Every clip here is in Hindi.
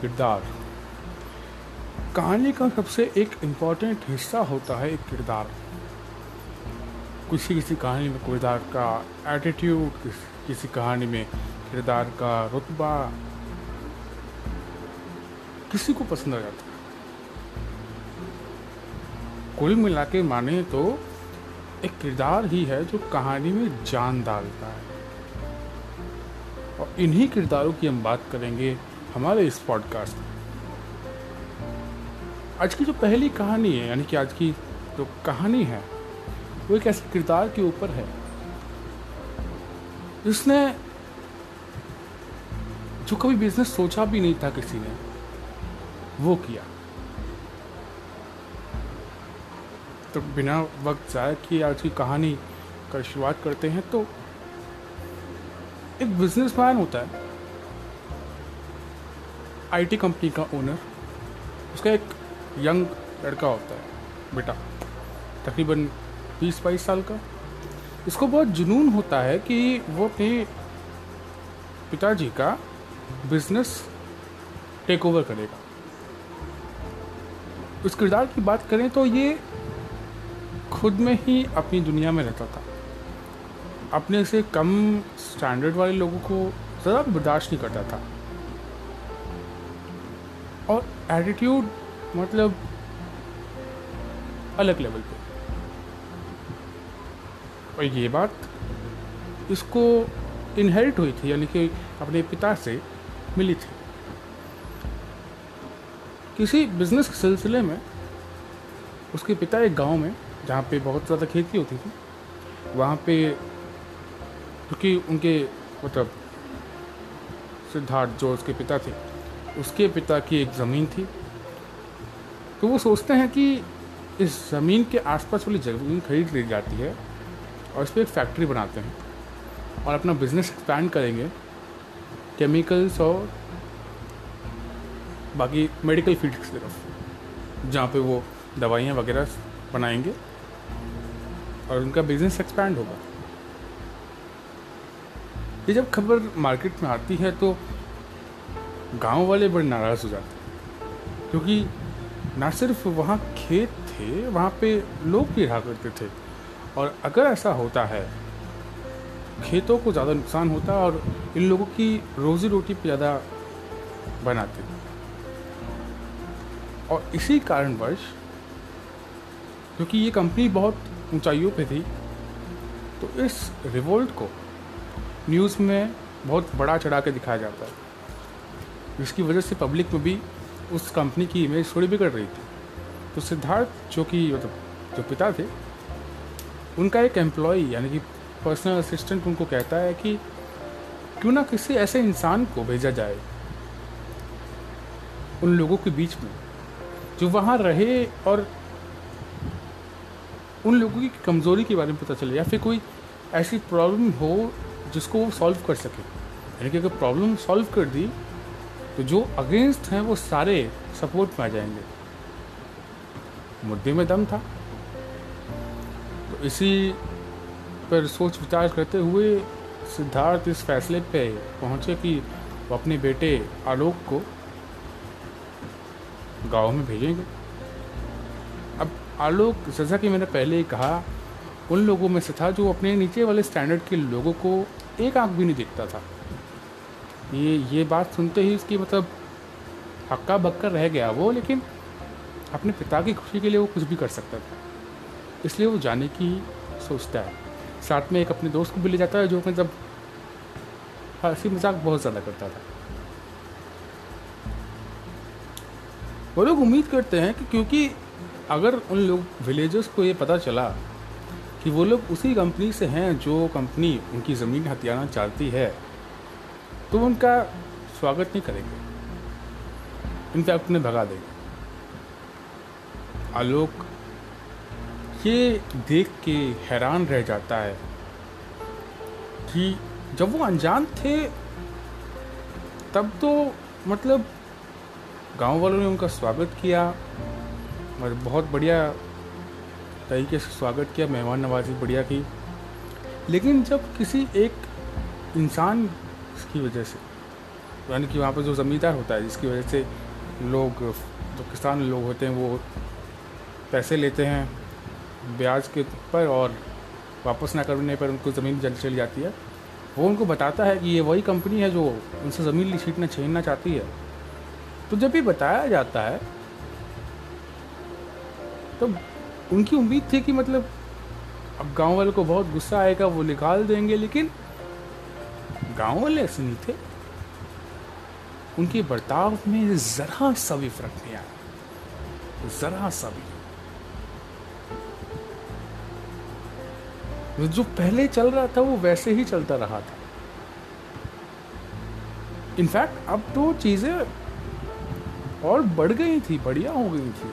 किरदार। कहानी का सबसे एक इंपॉर्टेंट हिस्सा होता है एक किरदार। किसी किसी कहानी में किरदार का एटीट्यूड किस, किसी कहानी में किरदार का रुतबा किसी को पसंद आ जाता है। कुल मिला के माने तो एक किरदार ही है जो कहानी में जान डालता है। और इन्हीं किरदारों की हम बात करेंगे हमारे इस पॉडकास्ट में। आज की जो पहली कहानी है, यानी कि आज की जो कहानी है, वो एक ऐसे किरदार के ऊपर है, जिसने, जो कभी बिज़नेस सोचा भी नहीं था किसी ने, वो किया। तो बिना वक्त जाए कि आज की कहानी का कर शुरुआत करते हैं तो एक बिजनेसमैन होता है। आईटी कंपनी का ओनर उसका एक यंग लड़का होता है, बेटा, तकरीबन बीस बाईस साल का। इसको बहुत जुनून होता है कि वो अपने पिताजी का बिज़नेस टेक ओवर करेगा। उस किरदार की बात करें तो ये खुद में ही अपनी दुनिया में रहता था। अपने से कम स्टैंडर्ड वाले लोगों को ज़रा बर्दाश्त नहीं करता था। और एटीट्यूड मतलब अलग लेवल पे। और ये बात इसको इनहेरिट हुई थी, यानी कि अपने पिता से मिली थी। किसी बिज़नेस के सिलसिले में उसके पिता एक गाँव में, जहाँ पे बहुत ज़्यादा खेती होती थी, वहाँ पे क्योंकि उनके मतलब सिद्धार्थ जो उसके पिता थे उसके पिता की एक ज़मीन थी। तो वो सोचते हैं कि इस ज़मीन के आसपास वाली ज़मीन खरीद ली जाती है और इस पर एक फैक्ट्री बनाते हैं और अपना बिज़नेस एक्सपैंड करेंगे। केमिकल्स और बाकी मेडिकल फ़ील्ड की तरफ़, जहाँ पे वो दवाइयाँ वगैरह बनाएँगे और उनका बिज़नेस एक्सपैंड होगा। ये जब खबर मार्केट में आती है तो गाँव वाले बड़े नाराज़ हो जाते क्योंकि ना सिर्फ़ वहाँ खेत थे, वहाँ पे लोग भी रहा करते थे। और अगर ऐसा होता है, खेतों को ज़्यादा नुकसान होता और इन लोगों की रोज़ी रोटी पे ज़्यादा बनाते और इसी कारणवश, क्योंकि ये कंपनी बहुत ऊंचाइयों पे थी तो इस रिवोल्ट को न्यूज़ में बहुत बड़ा चढ़ा के दिखाया जाता है। जिसकी वजह से पब्लिक में भी उस कंपनी की इमेज थोड़ी बिगड़ रही थी। तो सिद्धार्थ, जो कि मतलब जो पिता थे, उनका एक एम्प्लॉय यानी कि पर्सनल असिस्टेंट उनको कहता है कि क्यों ना किसी ऐसे इंसान को भेजा जाए उन लोगों के बीच में, जो वहाँ रहे और उन लोगों की कमज़ोरी के बारे में पता चले, या फिर कोई ऐसी प्रॉब्लम हो जिसको वो सॉल्व कर सके। यानी कि अगर प्रॉब्लम सॉल्व कर दी तो जो अगेंस्ट हैं वो सारे सपोर्ट में आ जाएँगे। मुद्दे में दम था। तो इसी पर सोच विचार करते हुए सिद्धार्थ इस फैसले पे पहुँचे कि वो अपने बेटे आलोक को गाँव में भेजेंगे। अब आलोक, जैसा कि मैंने पहले ही कहा, उन लोगों में से था जो अपने नीचे वाले स्टैंडर्ड के लोगों को एक आँख भी नहीं दिखता था। ये ये बात सुनते ही उसकी मतलब हक्का बक्का रह गया वो, लेकिन अपने पिता की खुशी के लिए वो कुछ भी कर सकता था। इसलिए वो जाने की सोचता है। साथ में एक अपने दोस्त को भी ले जाता है जो मतलब हँसी मज़ाक बहुत ज़्यादा करता था। वो लोग उम्मीद करते हैं कि क्योंकि अगर उन लोग विलेजर्स को ये पता चला कि वो लोग उसी कंपनी से हैं जो कंपनी उनकी ज़मीन हथियाना चाहती है तो उनका स्वागत नहीं करेंगे। इनफैक्ट उन्हें भगा देंगे। आलोक, ये देख के हैरान रह जाता है कि जब वो अनजान थे, तब तो मतलब गाँव वालों ने उनका स्वागत किया और बहुत बढ़िया तरीके से स्वागत किया, मेहमान नवाजी बढ़िया की। लेकिन जब किसी एक इंसान की वजह से। यानी कि वहाँ पर जो ज़मींदार होता है, जिसकी वजह से लोग, जो किसान लोग होते हैं, वो पैसे लेते हैं ब्याज के पर और वापस ना करने पर उनको ज़मीन जल चली जाती है। वो उनको बताता है कि ये वही कंपनी है जो उनसे ज़मीन छीटना छीनना चाहती है। तो जब ये बताया जाता है तो उनकी उम्मीद थी कि मतलब अब गाँव वालों को बहुत गुस्सा आएगा, वो निकाल देंगे, लेकिन गाँव वाले ऐसे नहीं थे। उनके बर्ताव में ज़रा सा भी फ़र्क नहीं आया। ज़रा सा भी। जो पहले चल रहा था, वो वैसे ही चलता रहा था। इनफैक्ट अब तो चीज़ें और बढ़ गई थी, बढ़िया हो गई थी।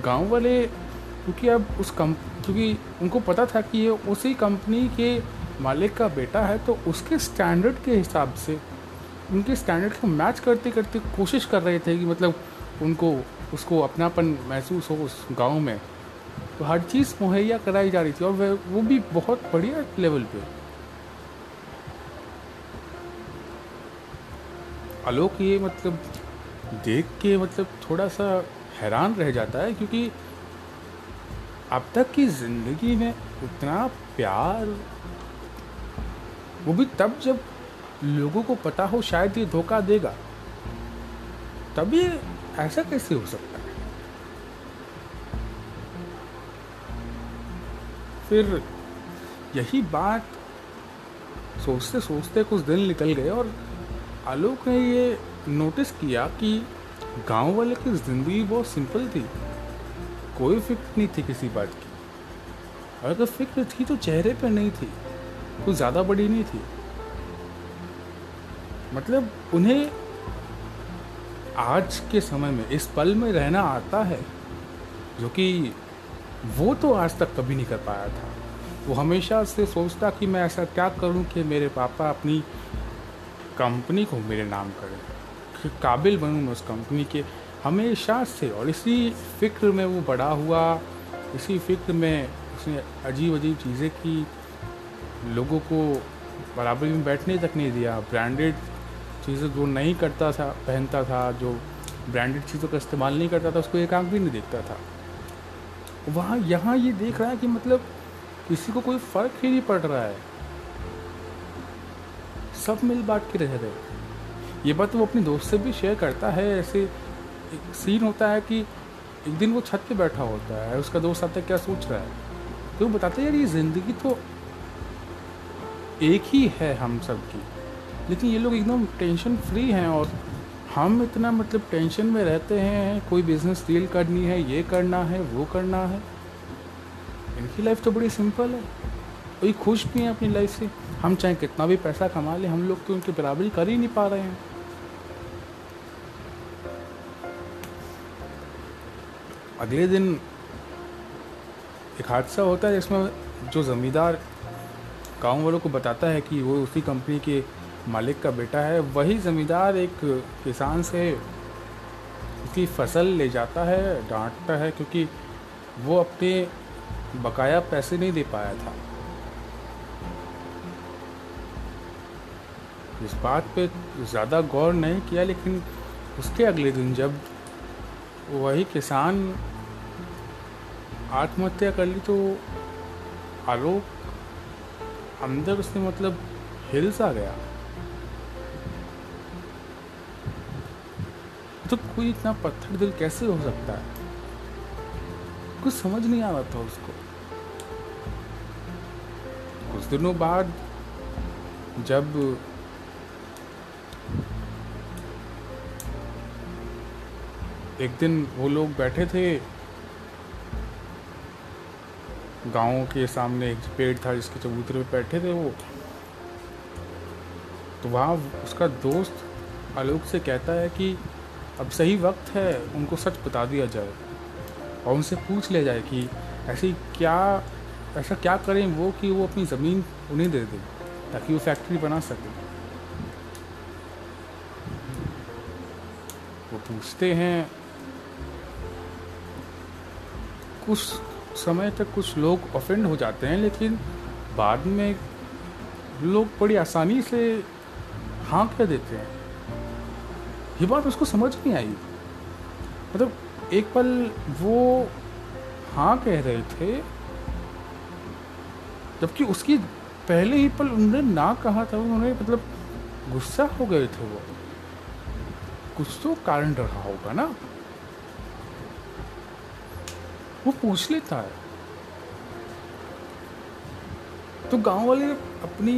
गाँव वाले, क्योंकि अब उस कम, क्योंकि उनको पता था कि ये उसी कंपनी के मालिक का बेटा है तो उसके स्टैंडर्ड के हिसाब से, उनके स्टैंडर्ड को मैच करते करते कोशिश कर रहे थे कि मतलब उनको, उसको अपनापन महसूस हो उस गाँव में। तो हर चीज़ मुहैया कराई जा रही थी और वह, वो भी बहुत बढ़िया लेवल पे। आलोक, ये मतलब देख के मतलब थोड़ा सा हैरान रह जाता है क्योंकि अब तक की ज़िंदगी में उतना प्यार वो भी तब जब लोगों को पता हो शायद ये धोखा देगा ये ऐसा कैसे हो सकता है? फिर यही बात सोचते सोचते कुछ दिन निकल गए और आलोक ने ये नोटिस किया कि गाँव वाले की ज़िंदगी बहुत सिंपल थी। कोई फ़िक्र नहीं थी किसी बात की। अगर फ़िक्र थी तो चेहरे पर नहीं थी। कुछ ज़्यादा बड़ी नहीं थी। मतलब उन्हें आज के समय में इस पल में रहना आता है, जो कि वो तो आज तक कभी नहीं कर पाया था। वो हमेशा से सोचता कि मैं ऐसा क्या करूँ कि मेरे पापा अपनी कंपनी को मेरे नाम करें काबिल बनूं मैं उस कंपनी के हमेशा से। और इसी फ़िक्र में वो बड़ा हुआ, इसी फ़िक्र में उसने अजीब अजीब चीज़ें की लोगों को बराबरी में बैठने तक नहीं दिया। ब्रांडेड चीज़ें जो नहीं करता था, पहनता था, जो ब्रांडेड चीज़ों का इस्तेमाल नहीं करता था, उसको एक आँख भी नहीं देखता था। वहाँ यहाँ ये देख रहा है कि मतलब किसी को कोई फ़र्क ही नहीं पड़ रहा है। सब मिल बांट के रह रहे ये बात वो अपने दोस्त से भी शेयर करता है। ऐसे एक सीन होता है कि एक दिन वो छत पे बैठा होता है, उसका दोस्त आता है क्या सोच रहा है? तो वो बताते यार, ये ज़िंदगी तो एक ही है हम सब की। लेकिन ये लोग एकदम टेंशन फ्री हैं और हम इतना मतलब टेंशन में रहते हैं, कोई बिज़नेस डील करनी है, ये करना है, वो करना है। इनकी लाइफ तो बड़ी सिंपल है। वही खुश भी हैं अपनी लाइफ से। हम चाहे कितना भी पैसा कमा लें, हम लोग तो उनकी बराबरी कर ही नहीं पा रहे हैं। अगले दिन एक हादसा होता है जिसमें जो ज़मींदार गाँव वालों को बताता है कि वो उसी कंपनी के मालिक का बेटा है। वही ज़मींदार एक किसान से उसकी फ़सल ले जाता है, डांटता है, क्योंकि वो अपने बकाया पैसे नहीं दे पाया था। इस बात पे ज़्यादा गौर नहीं किया, लेकिन उसके अगले दिन जब वही किसान आत्महत्या कर ली तो आलोक अंदर उसने मतलब हिल्स आ गया। तो कोई इतना पत्थर दिल कैसे हो सकता है? कुछ समझ नहीं आ रहा था उसको। कुछ दिनों बाद जब एक दिन वो लोग बैठे थे गाँव के सामने एक पेड़ था जिसके चबूतरे पे बैठे थे वो। तो वहाँ उसका दोस्त आलोक से कहता है कि अब सही वक्त है, उनको सच बता दिया जाए और उनसे पूछ लिया जाए कि ऐसी क्या, ऐसा क्या करें वो कि वो अपनी ज़मीन उन्हें दे दें, ताकि वो फैक्ट्री बना सके। वो पूछते हैं, कुछ समय तक कुछ लोग ऑफेंड हो जाते हैं, लेकिन बाद में लोग बड़ी आसानी से हाँ कह देते हैं। ये बात उसको समझ नहीं आई। मतलब एक पल वो हाँ कह रहे थे, जबकि उसकी पहले ही पल उन्होंने ना कहा था, उन्होंने मतलब गुस्सा हो गए थे वो। कुछ तो कारण रहा होगा ना। वो पूछ लेता है। तो गाँव वाले अपनी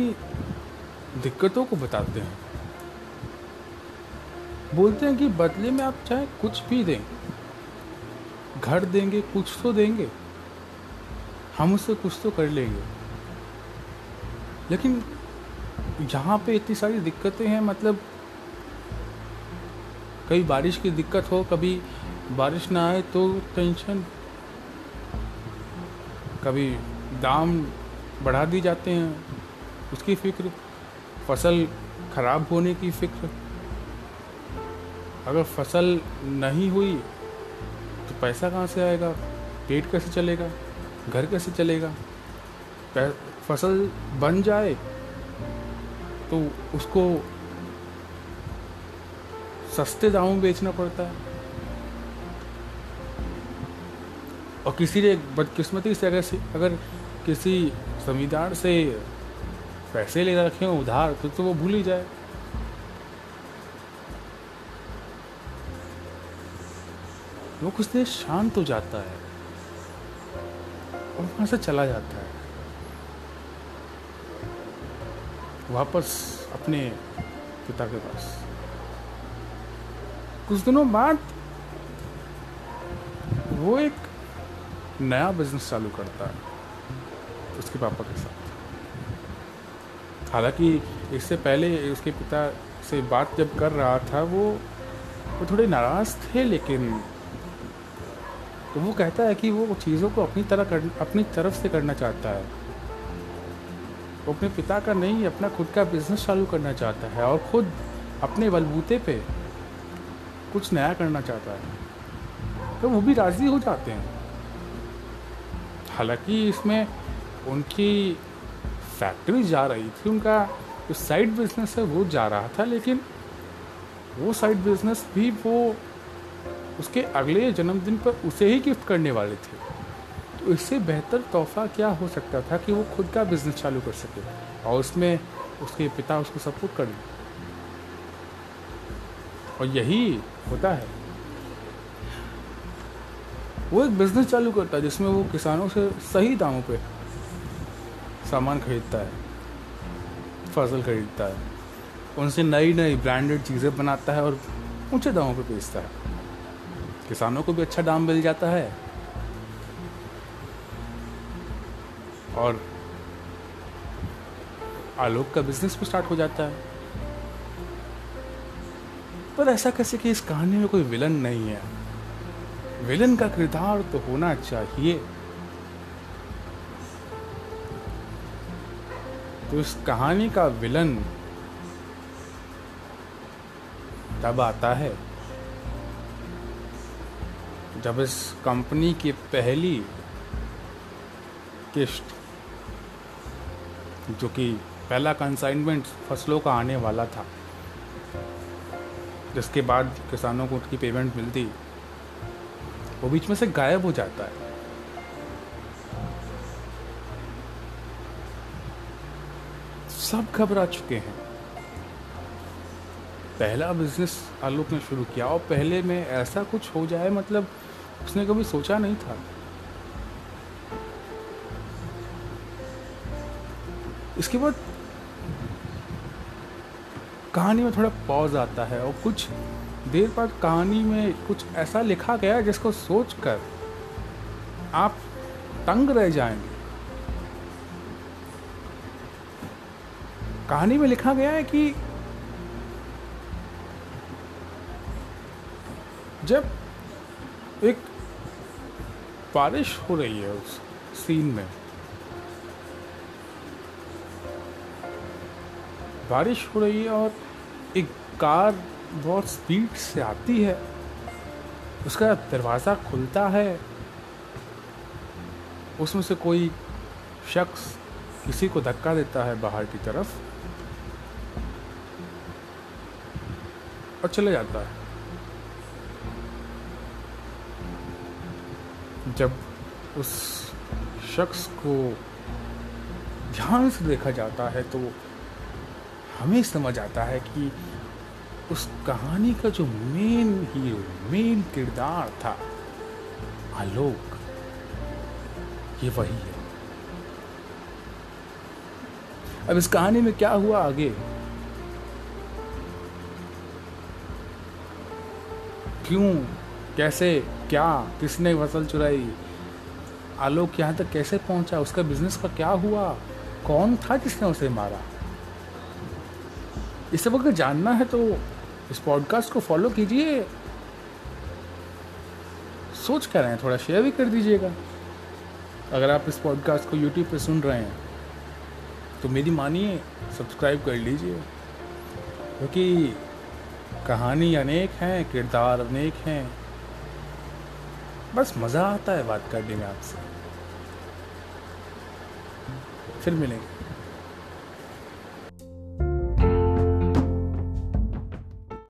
दिक्कतों को बताते हैं। बोलते हैं कि बदले में आप चाहे कुछ भी दें, घर देंगे, कुछ तो देंगे, हम उससे कुछ तो कर लेंगे। लेकिन यहाँ पे इतनी सारी दिक्कतें हैं मतलब कभी बारिश की दिक्कत हो, कभी बारिश ना आए तो टेंशन कभी दाम बढ़ा दी जाते हैं, उसकी फ़िक्र, फ़सल खराब होने की फ़िक्र। अगर फ़सल नहीं हुई तो पैसा कहाँ से आएगा? पेट कैसे चलेगा? घर कैसे चलेगा? फ़सल बन जाए तो उसको सस्ते दामों में बेचना पड़ता है। और किसी ने बदकिस्मती से अगर अगर किसी जमींदार से पैसे ले रखे हो उधार तो, तो वो भूल ही जाए। वो कुछ देर शांत हो जाता है और वहाँ से चला जाता है। वापस अपने पिता के पास। कुछ दिनों बाद वो एक नया बिज़नेस चालू करता है, उसके पापा के साथ। हालाँकि इससे पहले उसके पिता से बात जब कर रहा था, वो वो थोड़े नाराज़ थे, लेकिन तो वो कहता है कि वो चीज़ों को अपनी तरह कर, अपनी तरफ़ से करना चाहता है। वो अपने पिता का नहीं, अपना खुद का बिज़नेस चालू करना चाहता है और खुद अपने बलबूते पे कुछ नया करना चाहता है। तो वो भी राज़ी हो जाते हैं। हालाँकि इसमें उनकी फैक्ट्री जा रही थी, उनका जो साइड बिज़नेस है वो जा रहा था, लेकिन वो साइड बिज़नेस भी वो उसके अगले जन्मदिन पर उसे ही गिफ्ट करने वाले थे। तो इससे बेहतर तोहफा क्या हो सकता था कि वो खुद का बिज़नेस चालू कर सके और उसमें उसके पिता उसको सपोर्ट कर और यही होता है। वो एक बिज़नेस चालू करता है, जिसमें वो किसानों से सही दामों पे सामान खरीदता है, फ़सल खरीदता है, उनसे नई नई ब्रांडेड चीज़ें बनाता है और ऊँचे दामों पर बेचता है। किसानों को भी अच्छा दाम मिल जाता है। और आलोक का बिज़नेस भी स्टार्ट हो जाता है। पर ऐसा कैसे कि इस कहानी में कोई विलन नहीं है? विलन का किरदार तो होना चाहिए। तो इस कहानी का विलन तब आता है, जब इस कंपनी की पहली किश्त, जो कि पहला कंसाइनमेंट फ़सलों का आने वाला था, जिसके बाद किसानों को उसकी पेमेंट मिलती वो बीच में से गायब हो जाता है। सब घबरा चुके हैं। पहला बिज़नेस आलोक ने शुरू किया और पहले में ऐसा कुछ हो जाए मतलब उसने कभी सोचा नहीं था। इसके बाद कहानी में थोड़ा पॉज आता है और कुछ देर बाद कहानी में कुछ ऐसा लिखा गया जिसको सोचकर आप तंग रह जाएँगे। कहानी में लिखा गया है कि जब एक बारिश हो रही है उस सीन में, बारिश हो रही है और एक कार बहुत स्पीड से आती है। उसका दरवाज़ा खुलता है। उसमें से कोई शख्स किसी को धक्का देता है बाहर की तरफ़ और चले जाता है। जब उस शख्स को ध्यान से देखा जाता है तो हमें समझ आता है कि उस कहानी का जो मेन हीरो मेन किरदार था, आलोक, ये वही है। अब इस कहानी में क्या हुआ आगे? क्यों, कैसे, क्या, किसने फ़सल चुराई? आलोक यहाँ तक कैसे पहुँचा? उसका बिज़नेस का क्या हुआ? कौन था जिसने उसे मारा? इस सब अगर जानना है तो इस पॉडकास्ट को फॉलो कीजिए। सोच कर रहे हैं? थोड़ा शेयर भी कर दीजिएगा। अगर आप इस पॉडकास्ट को यूट्यूब पे सुन रहे हैं तो मेरी मानिए सब्सक्राइब कर लीजिए। क्योंकि तो कहानी अनेक हैं, किरदार अनेक हैं। बस मज़ा आता है बात करने में आपसे। फिर मिलेंगे।